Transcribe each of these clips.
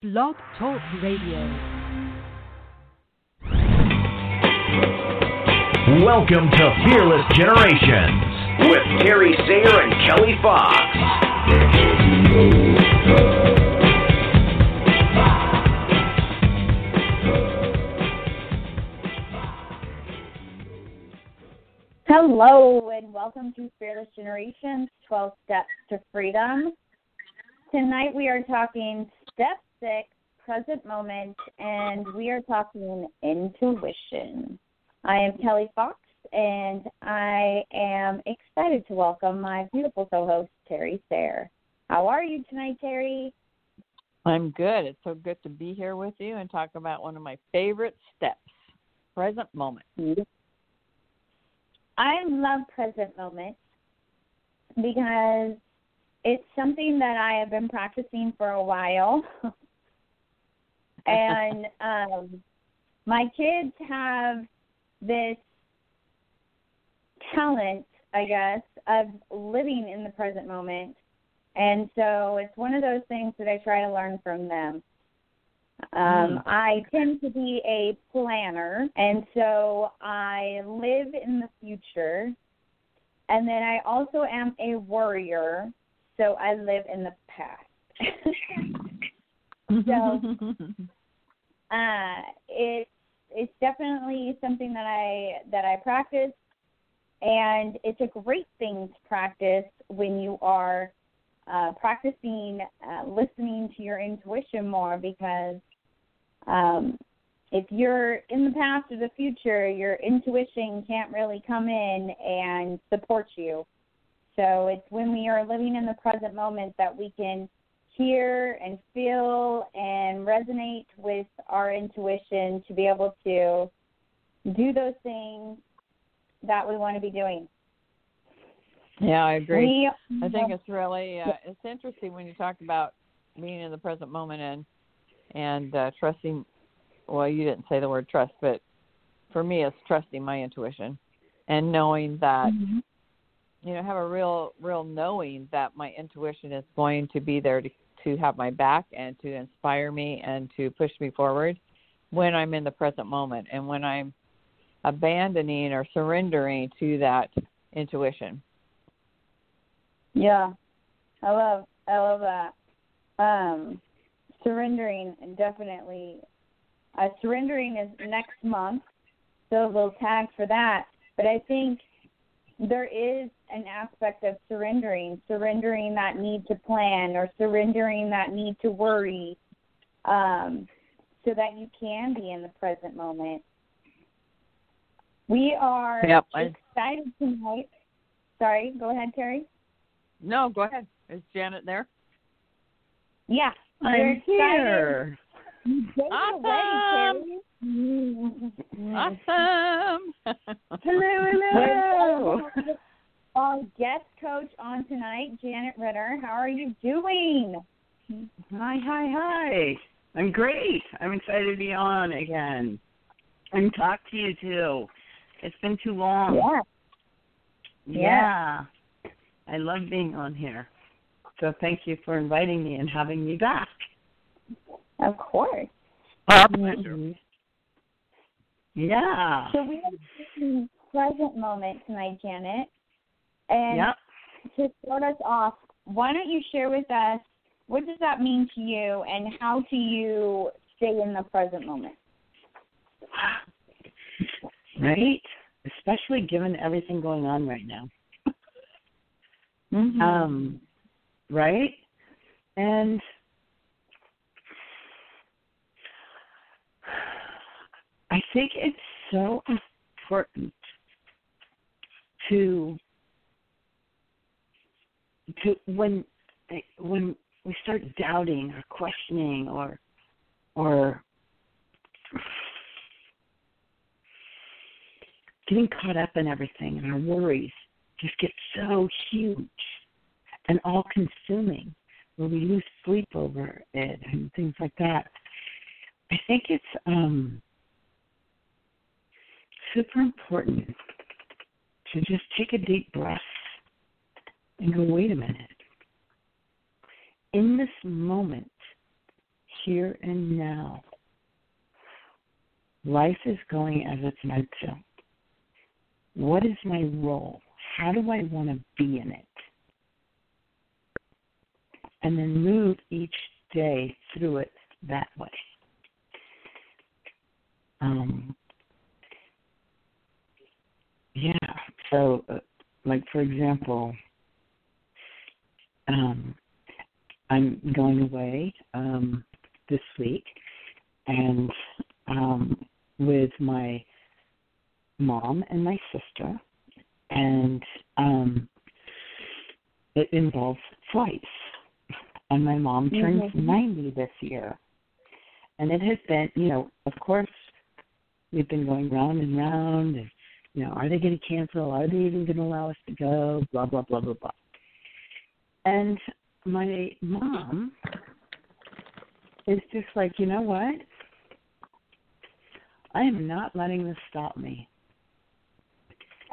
Blog Talk Radio. Welcome to Fearless Generations with Terry Sayer and Kelly Fox. Hello, and welcome to Fearless Generations 12 Steps to Freedom. Tonight we are talking step six, present moment, and we are talking intuition. I am Kelly Fox, and I am excited to welcome my beautiful co host, Terry Sayre. How are you tonight, Terry? I'm good. It's so good to be here with you and talk about one of my favorite steps present moment. I love present moment because it's something that I have been practicing for a while. and um, my kids have this talent, I guess, of living in the present moment. And so it's one of those things that I try to learn from them. Um, I tend to be a planner, and so I live in the future. And then I also am a worrier, so I live in the past. so uh, it's it's definitely something that I that I practice, and it's a great thing to practice when you are uh, practicing uh, listening to your intuition more because um, if you're in the past or the future, your intuition can't really come in and support you. So it's when we are living in the present moment that we can hear and feel and resonate with our intuition to be able to do those things that we want to be doing. Yeah, I agree. We, I think it's really uh, it's interesting when you talk about being in the present moment and and uh, trusting. Well, you didn't say the word trust, but for me, it's trusting my intuition and knowing that Mhm. you know have a real real knowing that my intuition is going to be there to to have my back and to inspire me and to push me forward when I'm in the present moment and when I'm abandoning or surrendering to that intuition. Yeah, I love I love that. Um, surrendering definitely. Uh, surrendering is next month, so little tag for that. But I think there is an aspect of surrendering, surrendering that need to plan or surrendering that need to worry, um, so that you can be in the present moment. We are Yep, I- excited tonight. Sorry, go ahead, Terry. No, go ahead. Is Janet there? Yeah, I'm here. You gave it away, Terry. Awesome. hello. Our guest coach on tonight, Janet Ritter. How are you doing? Hi, hi, hi. I'm great. I'm excited to be on again and talk to you too. It's been too long. Yeah. Yeah. I love being on here. So thank you for inviting me and having me back. Of course. Our pleasure. Mhm. Yeah. So we have a present moment tonight, Janet. And Yep. to start us off, why don't you share with us what does that mean to you and how do you stay in the present moment? Right? Especially given everything going on right now. Mm-hmm. Um, right? And I think it's so important to to when when we start doubting or questioning or or getting caught up in everything and our worries just get so huge and all consuming where we lose sleep over it and things like that. I think it's um super important to just take a deep breath and go, wait a minute. In this moment, here and now. Life is going as it's meant to. What is my role? How do I want to be in it? And then move each day through it that way. Um, yeah. So, uh, like for example, um, I'm going away um, this week, and um, with my mom and my sister, and um, it involves flights. And my mom turns Mhm. 90 this year. And it has been, you know, of course, we've been going round and round, and, you know, are they going to cancel? Are they even going to allow us to go? Blah, blah, blah, blah, blah. And my mom is just like, you know what? I am not letting this stop me.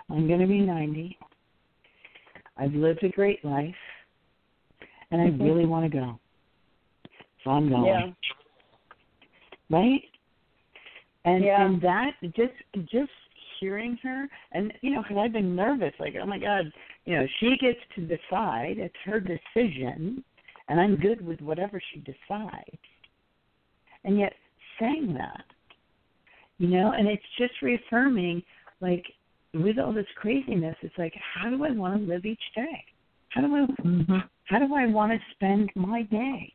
I'm going to be 90. I've lived a great life, and I Mhm. really want to go. So I'm going. Yeah. Right? And Yeah. and that just just hearing her and you know because I've been nervous like oh my god you know she gets to decide. It's her decision and I'm good with whatever she decides. And yet saying that you know and it's just reaffirming like with all this craziness it's like how do I want to live each day? How do I Mm-hmm. how do I want to spend my day?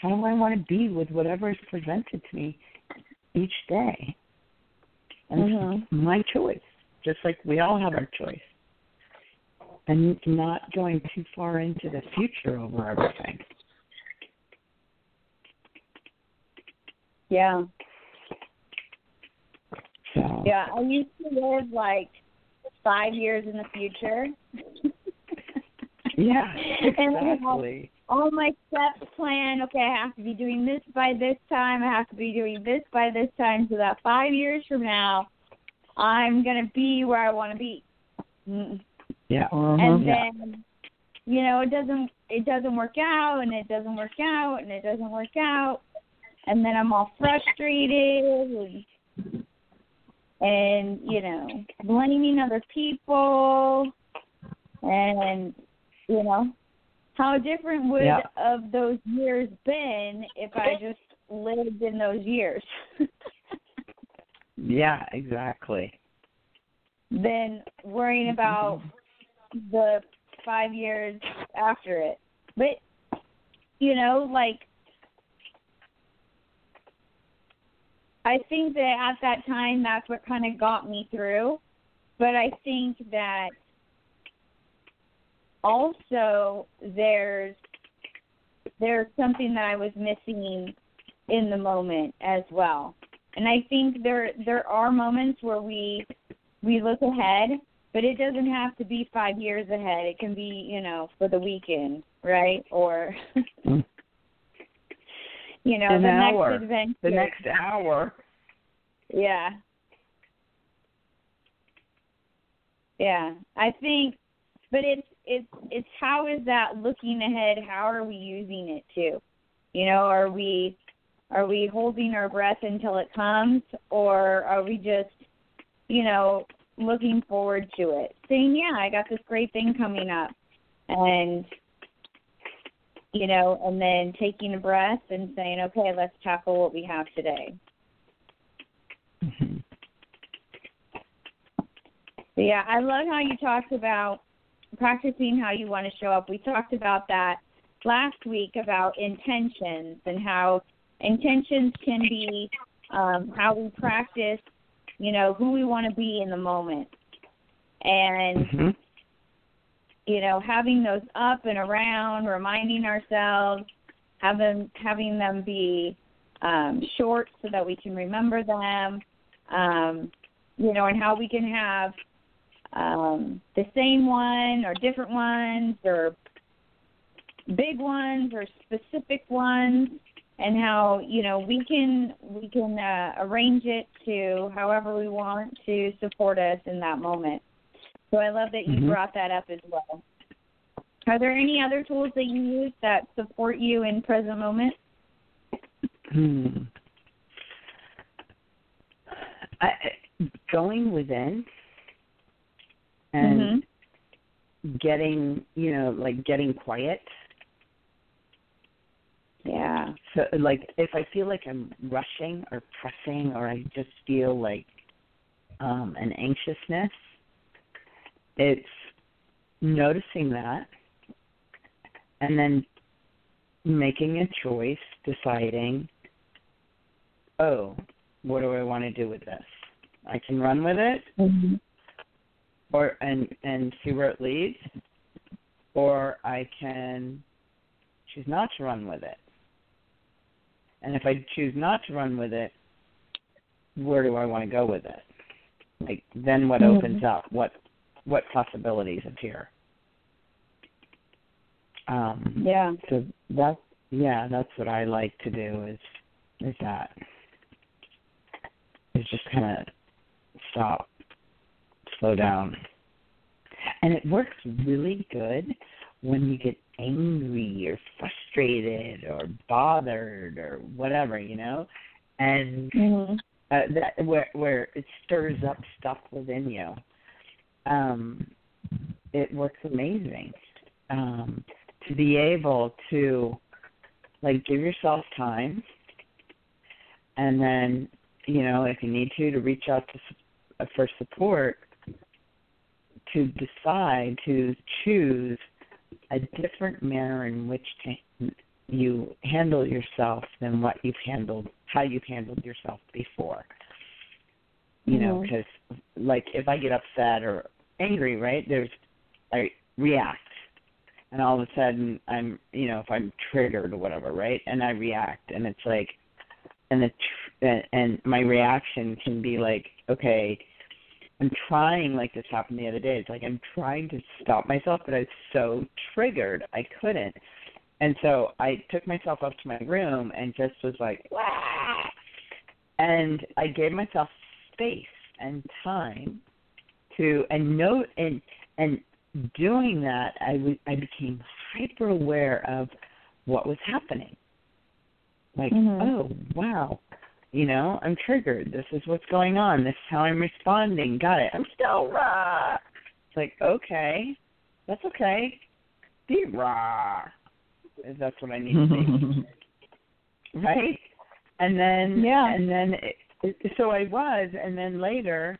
How do I want to be with whatever is presented to me each day? And Mhm. it's my choice just like we all have our choice and not going too far into the future over everything Yeah. so Yeah. I used to live like five years in the future. yeah exactly all my steps planned. Okay, I have to be doing this by this time. I have to be doing this by this time, so that five years from now, I'm gonna be where I want to be. Mm. Yeah And yeah. then, you know, it doesn't it doesn't work out, and it doesn't work out, and it doesn't work out, and then I'm all frustrated and, and you know blaming other people, and you know how different would Yeah. of those years been if I just lived in those years? yeah exactly than worrying about the five years after it. But you know, like I think that at that time that's what kind of got me through. But I think that also there's there's something that I was missing in the moment as well. And I think there there are moments where we we look ahead, but it doesn't have to be five years ahead. It can be, you know, for the weekend, right? Or Mm. you know, An the hour. next adventure. the next hour Yeah. Yeah. I think but it's it's it's how is that looking ahead, how are we using it too? You know, are we are we holding our breath until it comes or are we just, you know, looking forward to it? Saying, Yeah, I got this great thing coming up and you know, and then taking a breath and saying, Okay, let's tackle what we have today. Mhm. Yeah, I love how you talked about practicing how you want to show up. We talked about that last week about intentions and how intentions can be um, how we practice, you know, who we want to be in the moment. And, Mhm. you know, having those up and around, reminding ourselves, having having them be um, short so that we can remember them, um, you know, and how we can have um, the same one or different ones or big ones or specific ones and how you know we can we can uh, arrange it to however we want to support us in that moment so i love that you Mhm. brought that up as well are there any other tools that you use that support you in present moment Hmm. I, going within and Mm-hmm. getting, you know, like getting quiet. Yeah. So, like, if I feel like I'm rushing or pressing, or I just feel like um, an anxiousness, it's noticing that and then making a choice, deciding, oh, what do I want to do with this? I can run with it, Mm-hmm. or and and see where it leads, or I can choose not to run with it. And if I choose not to run with it, where do I want to go with it? Like then what Mhm. opens up? What what possibilities appear? Um, Yeah. so that's yeah, that's what I like to do is is that is just kind of stop, slow down, and it works really good when you get angry or frustrated or bothered or whatever, you know, and Mm-hmm. uh, that where where it stirs up stuff within you. Um, it works amazing um, to be able to like give yourself time, and then you know if you need to to reach out to uh, for support to decide to choose a different manner in which to you handle yourself than what you've handled how you've handled yourself before. You know mm-hmm. because like if i get upset or angry right there's i react. And all of a sudden i'm you know if i'm triggered or whatever right and i react. And it's like and the tr- and, and my reaction can be like okay i'm trying like this happened the other day it's like i'm trying to stop myself but i was so triggered i couldn't and so I took myself up to my room and just was like, Wah! and I gave myself space and time to and note and and doing that I was I became hyper aware of what was happening. Like, Mhm. oh wow, you know, I'm triggered. This is what's going on. This is how I'm responding. Got it. I'm still raw. It's like, okay, that's okay. Be raw if that's what I need to be, right? And then, Yeah. and then, it, it, so I was, and then later,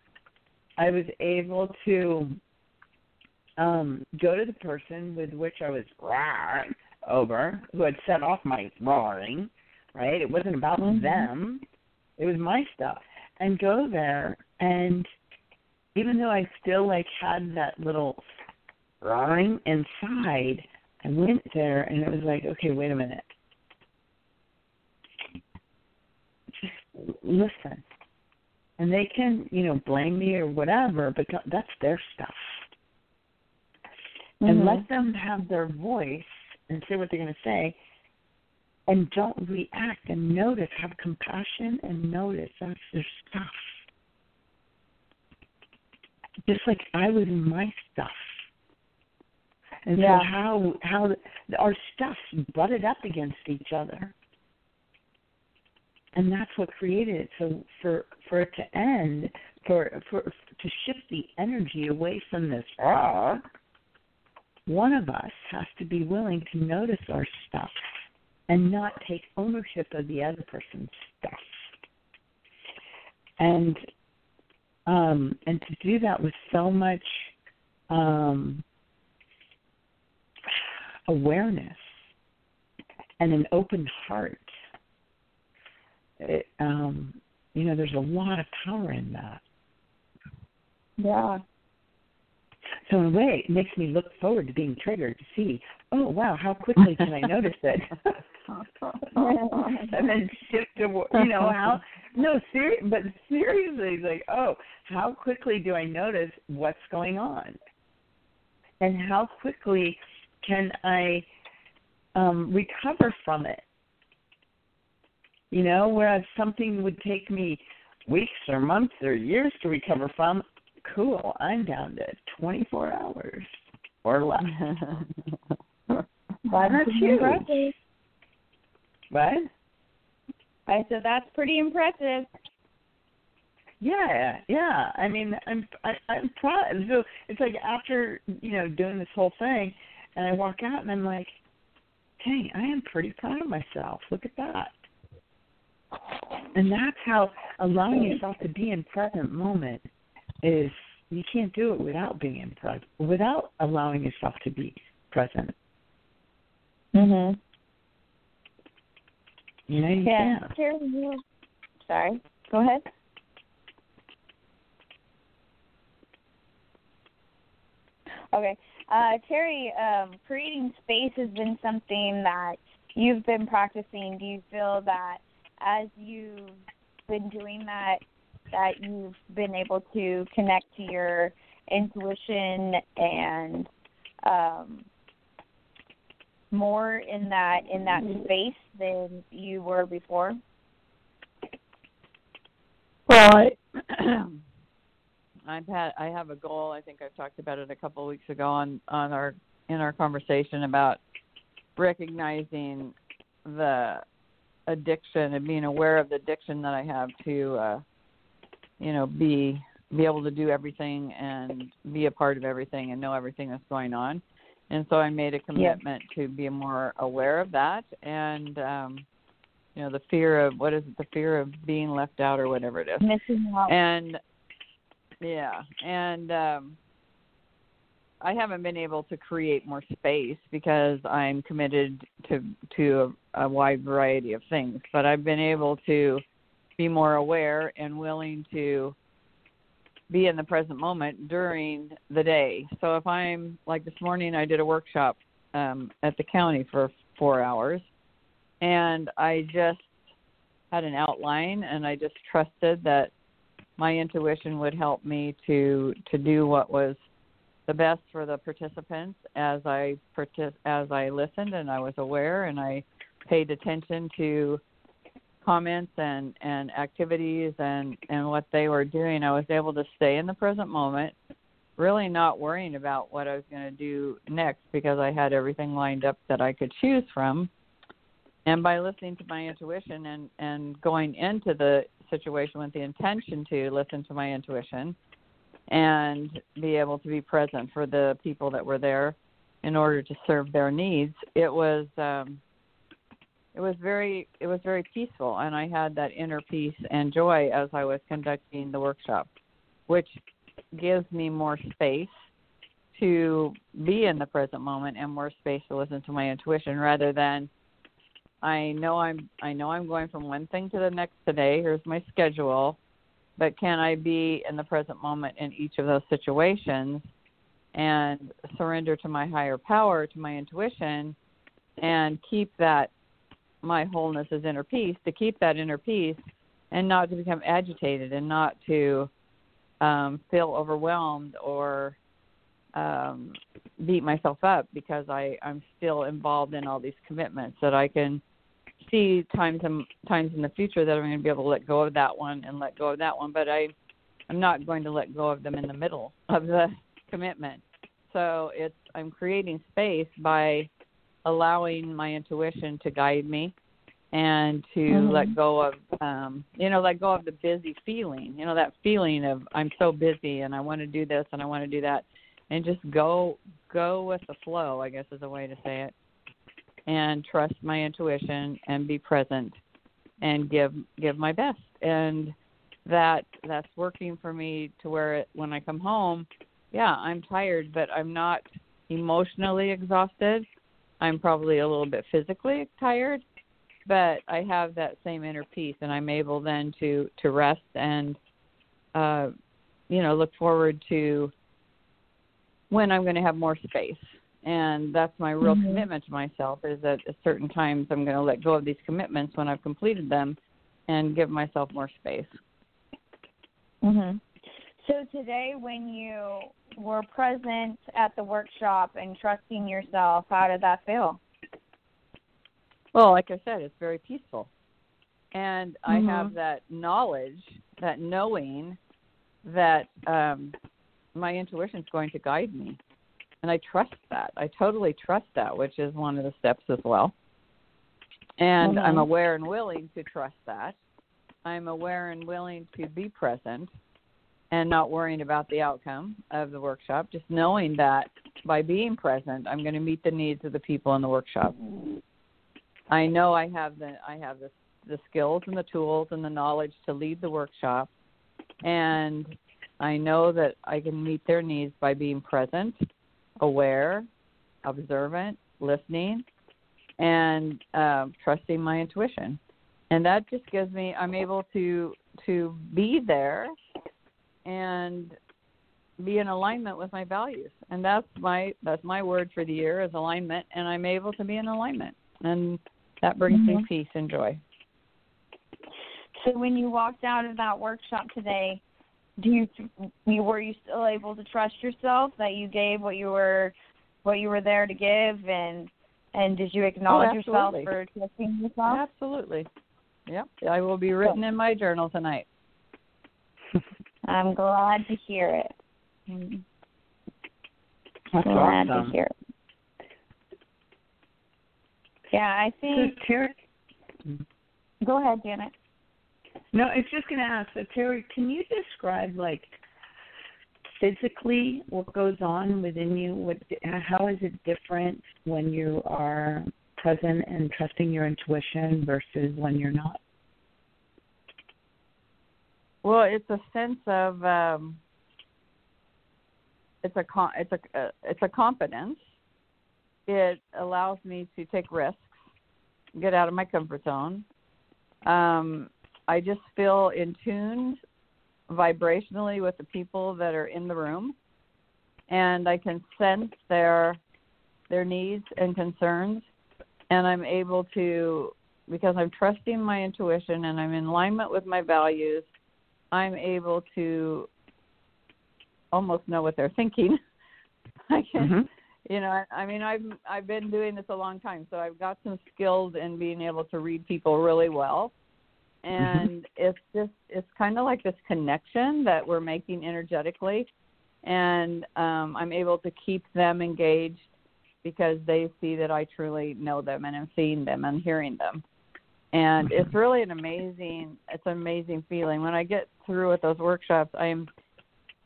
I was able to um go to the person with which I was roaring over, who had set off my roaring, right? It wasn't about Mhm. them; it was my stuff, and go there, and even though I still like had that little roaring inside, I went there and it was like, okay, wait a minute. Just listen. And they can, you know, blame me or whatever, but that's their stuff. And Mhm. let them have their voice and say what they're going to say. And don't react and notice, have compassion and notice that's their stuff. Just like I was in my stuff. And Yeah. so how how our stuff butted up against each other, and that's what created it. So for for it to end, for for to shift the energy away from this ah, one of us has to be willing to notice our stuff and not take ownership of the other person's stuff. And um and to do that with so much um awareness and an open heart. It, um, you know, there's a lot of power in that. Yeah. So in a way, it makes me look forward to being triggered to see, oh wow, how quickly can I notice it? and then shift to you know how no ser- but seriously like oh how quickly do I notice what's going on and how quickly can I um recover from it you know whereas something would take me weeks or months or years to recover from cool I'm down to 24 hours or less That's That's huge. impressive. What? Okay, so that's pretty impressive. Yeah, yeah. I mean, I'm I, I'm proud. So it's like after you know doing this whole thing, and I walk out and I'm like, dang, I am pretty proud of myself. Look at that. And that's how allowing yourself to be in present moment is. You can't do it without being in present, without allowing yourself to be present. Mhm. You know, you Yeah. can't. Terry, Sorry. Go ahead. Okay. Uh, Terry, um, creating space has been something that you've been practicing. Do you feel that as you've been doing that, that you've been able to connect to your intuition and um, more in that in that space than you were before? Well, I, I've had I have a goal. I think I've talked about it a couple of weeks ago on on our in our conversation about recognizing the addiction and being aware of the addiction that I have to uh you know be be able to do everything and be a part of everything and know everything that's going on. And so I made a commitment to be more aware of that and um you know the fear of what is it the fear of being left out or whatever it is Missing out. and yeah and um i haven't been able to create more space because i'm committed to to a, a wide variety of things but i've been able to be more aware and willing to be in the present moment during the day. So if i'm like this morning i did a workshop um at the county for four hours and i just had an outline and i just trusted that my intuition would help me to to do what was the best for the participants as I partic- as I listened and I was aware and I paid attention to comments and and activities and and what they were doing. I was able to stay in the present moment, really not worrying about what I was going to do next because I had everything lined up that I could choose from. And by listening to my intuition and and going into the situation with the intention to listen to my intuition and be able to be present for the people that were there in order to serve their needs it was um it was very it was very peaceful and i had that inner peace and joy as i was conducting the workshop which gives me more space to be in the present moment and more space to listen to my intuition rather than I know I'm I know I'm going from one thing to the next today. Here's my schedule. But can I be in the present moment in each of those situations and surrender to my higher power, to my intuition and keep that my wholeness as inner peace, to keep that inner peace and not to become agitated and not to um feel overwhelmed or um beat myself up because I I'm still involved in all these commitments that I can see times in times in the future that I'm going to be able to let go of that one and let go of that one, but I I'm not going to let go of them in the middle of the commitment. So it's I'm creating space by allowing my intuition to guide me and to Mhm. let go of um you know let go of the busy feeling you know that feeling of i'm so busy and i want to do this and i want to do that and just go go with the flow i guess is a way to say it and trust my intuition and be present and give give my best and that that's working for me to where it, when i come home yeah i'm tired but i'm not emotionally exhausted i'm probably a little bit physically tired but i have that same inner peace and i'm able then to to rest and uh you know look forward to when i'm going to have more space and that's my real Mhm. commitment to myself is that at certain times i'm going to let go of these commitments when i've completed them and give myself more space Mhm. So today, when you were present at the workshop and trusting yourself, how did that feel? well like i said it's very peaceful and i Mhm. have that knowledge that knowing that um my intuition is going to guide me and i trust that i totally trust that which is one of the steps as well And Mhm. I'm aware and willing to trust that. I'm aware and willing to be present and not worrying about the outcome of the workshop, just knowing that by being present, I'm going to meet the needs of the people in the workshop. I know I have the I have the the skills and the tools and the knowledge to lead the workshop and I know that I can meet their needs by being present, aware, observant, listening, and um, trusting my intuition. And that just gives me I'm able to to be there and be in alignment with my values. And that's my that's my word for the year is alignment and I'm able to be in alignment. And that brings me Mhm. peace and joy. So when you walked out of that workshop today, do you, you were you still able to trust yourself that you gave what you were what you were there to give and and did you acknowledge yourself for trusting yourself? Absolutely. Yep. I will be written in my journal tonight. I'm glad to hear it. I'm That's glad awesome. to hear it. Yeah, I So think. Terry, Go ahead, Janet. no, I was just going to ask. So Terry, can you describe like physically what goes on within you? What, how is it different when you are present and trusting your intuition versus when you're not? Well, it's a sense of um, it's a it's a uh, it's a confidence. It allows me to take risks, get out of my comfort zone. Um, I just feel in tune vibrationally with the people that are in the room, and I can sense their their needs and concerns, and I'm able to because I'm trusting my intuition and I'm in alignment with my values. I'm able to almost know what they're thinking. I can, Mm-hmm. you know, I, I mean, I've I've been doing this a long time, so I've got some skills in being able to read people really well. And it's just it's kind of like this connection that we're making energetically, and um, I'm able to keep them engaged because they see that I truly know them and I'm seeing them and hearing them and it's really an amazing it's an amazing feeling. When i get through with those workshops i'm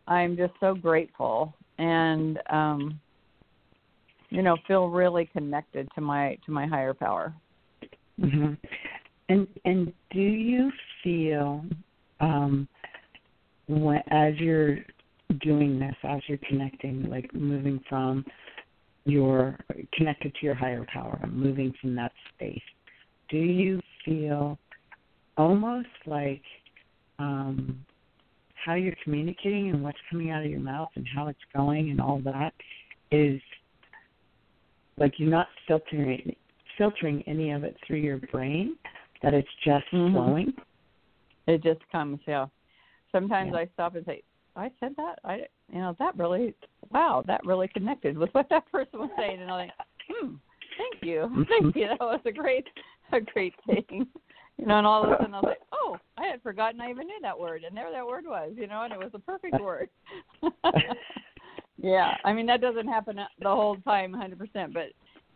i'm just so grateful and um you know feel really connected to my to my higher power. Hmm And and do you feel um, when as you're doing this, as you're connecting, like moving from your connected to your higher power, moving from that space, do you feel almost like um, how you're communicating and what's coming out of your mouth and how it's going and all that is like you're not filtering filtering any of it through your brain that it's just Mhm. flowing. It just comes yeah. Sometimes Yeah. i stop and say i said that i you know that really wow that really connected with what that person was saying. And i think hmm thank you. Thank you that was a great a great thing you know and all of a sudden i was like oh i had forgotten i even knew that word and there that word was you know and it was a perfect word yeah i mean that doesn't happen the whole time 100% but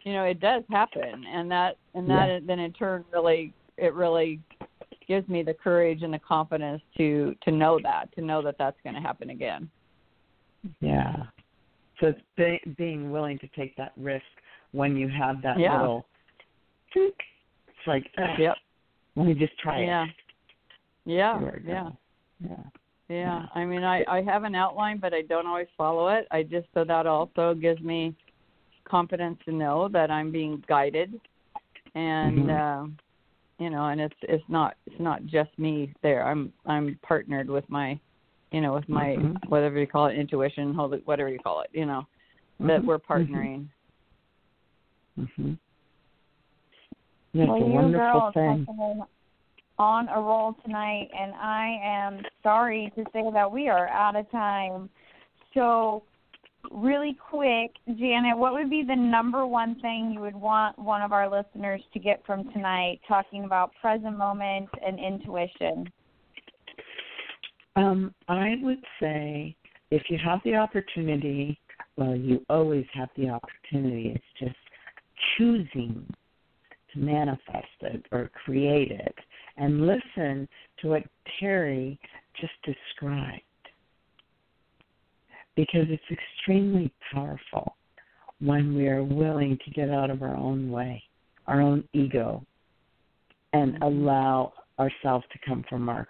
you know it does happen and that and that Yeah. then in turn really it really gives me the courage and the confidence to to know that to know that that's going to happen again yeah so it's be, being willing to take that risk when you have that Yeah. little it's like ugh, yep let me just try yeah it yeah yeah yeah yeah i mean i i have an outline but i don't always follow it i just so that also gives me confidence to know that i'm being guided and Mhm. um you know and it's it's not it's not just me there i'm i'm partnered with my you know with my Mhm. whatever you call it intuition hold it whatever you call it you know that Mhm. we're Mhm. partnering Mm-hmm. That's well, a you wonderful girls thing. on a roll tonight, and I am sorry to say that we are out of time. So, really quick, Janet, what would be the number one thing you would want one of our listeners to get from tonight, talking about present moment and intuition? Um, I would say if you have the opportunity, well, you always have the opportunity. It's just choosing to manifest it or created and listen to what Terry just described. Because it's extremely powerful when we are willing to get out of our own way, our own ego, and allow ourselves to come from our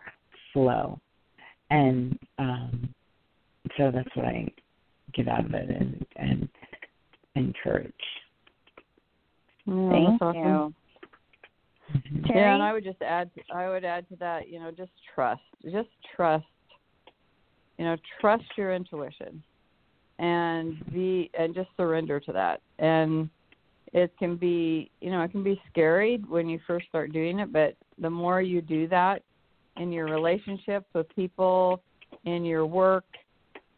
flow. And um, so that's what I get out of it and, and encourage. Yeah, Thank that's you. awesome. Mhm. Terry? Yeah, and I would just add I would add to that, you know, just trust. Just trust. You know, trust your intuition and be and just surrender to that. And it can be, you know, it can be scary when you first start doing it, but the more you do that in your relationships with people, in your work,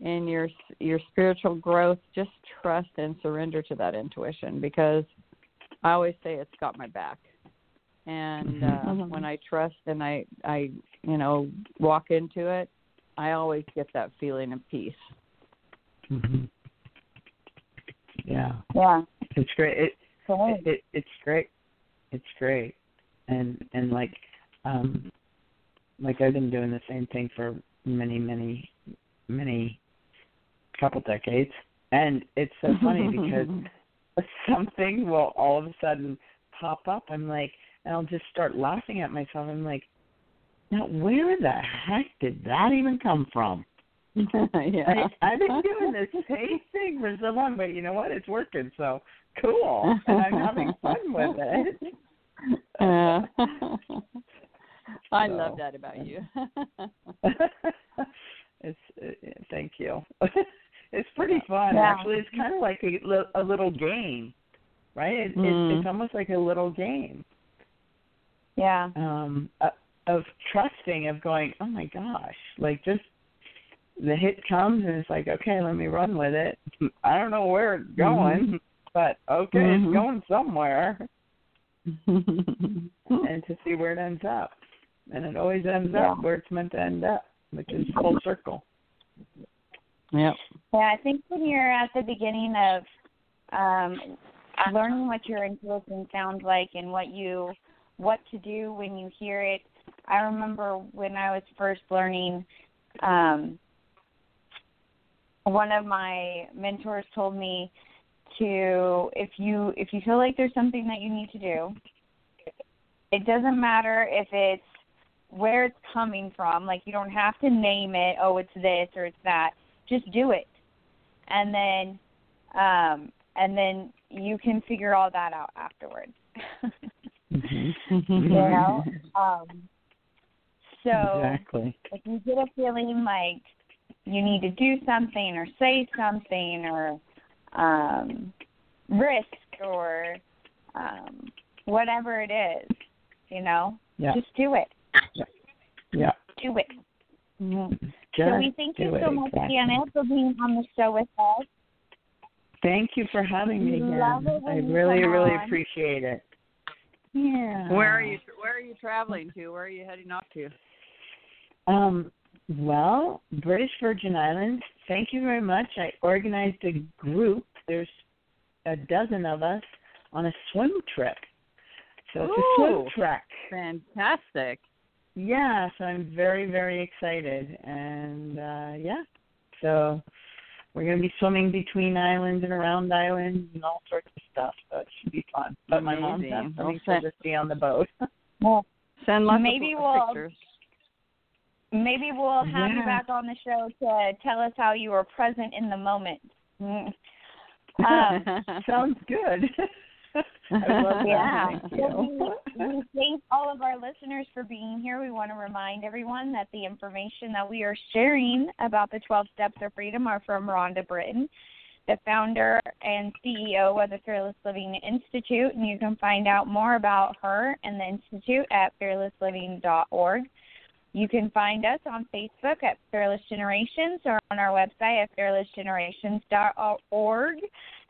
in your your spiritual growth, just trust and surrender to that intuition because I always say it's got my back and uh, Mhm. when I trust and I I you know walk into it, I always get that feeling of peace. Mhm. Yeah, Yeah. it's great. It, it, it it's great. It's great, and and like um like I've been doing the same thing for many many many couple decades, and it's so funny because something will all of a sudden pop up. I'm like, and I'll just start laughing at myself. I'm like, now where the heck did that even come from? yeah. I, I've been doing the same thing for so long, but you know what? It's working, so cool, and I'm having fun with it. Uh, I So. love that about you. it's uh, thank you. It's pretty fun Yeah. actually. It's kind of like a, a little game, right? It, Mm. it, it's almost like a little game Yeah. um, uh, of trusting, of going, oh my gosh, like just the hit comes and it's like, okay, let me run with it. I don't know where it's going, but okay, Mhm. it's going somewhere, and to see where it ends up, and it always ends Yeah. up where it's meant to end up, which is full circle. Yep. Yeah, I think when you're at the beginning of um, learning what your intuition sounds like and what you what to do when you hear it. I remember when I was first learning, um, one of my mentors told me to if you if you feel like there's something that you need to do, it doesn't matter if it's where it's coming from. Like you don't have to name it. Oh, it's this or it's that. Just do it, and then, um, and then you can figure all that out afterwards. Mm-hmm. you know. Um, so exactly. if you get a feeling like you need to do something or say something or um, risk or um, whatever it is, you know, Yeah. just do it. Yeah. Do it. Just so we thank you so much, exactly. Janet, for being on the show with us. Thank you for having me We again. love it I really, really on. appreciate it. Yeah. Where are you? Where are you traveling to? Where are you heading off to? Um, well, British Virgin Islands, thank you very much. I organized a group. There's a dozen of us on a swim trip. So it's a swim Ooh. trek. Fantastic. Yeah, so I'm very, very excited. And uh yeah. So we're gonna be swimming between islands and around islands and all sorts of stuff. So it should be fun. But my mom's Amazing. not coming, Well, she'll just be on the boat. Well, Send lots Maybe of we'll- pictures. maybe we'll have you back on the show to tell us how you were present in the moment. Mm. Um, Sounds good. Yeah. You. we, we thank all of our listeners for being here. We want to remind everyone that the information that we are sharing about the 12 Steps of Freedom are from Rhonda Britten, the founder and CEO of the Fearless Living Institute. And you can find out more about her and the Institute at fearlessliving.org. You can find us on Facebook at Fearless Generations or on our website at fearlessgenerations.org.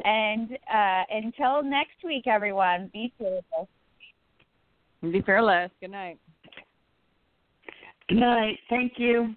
And uh, until next week, everyone, be fearless. Be fearless. Good night. Good night. Thank you.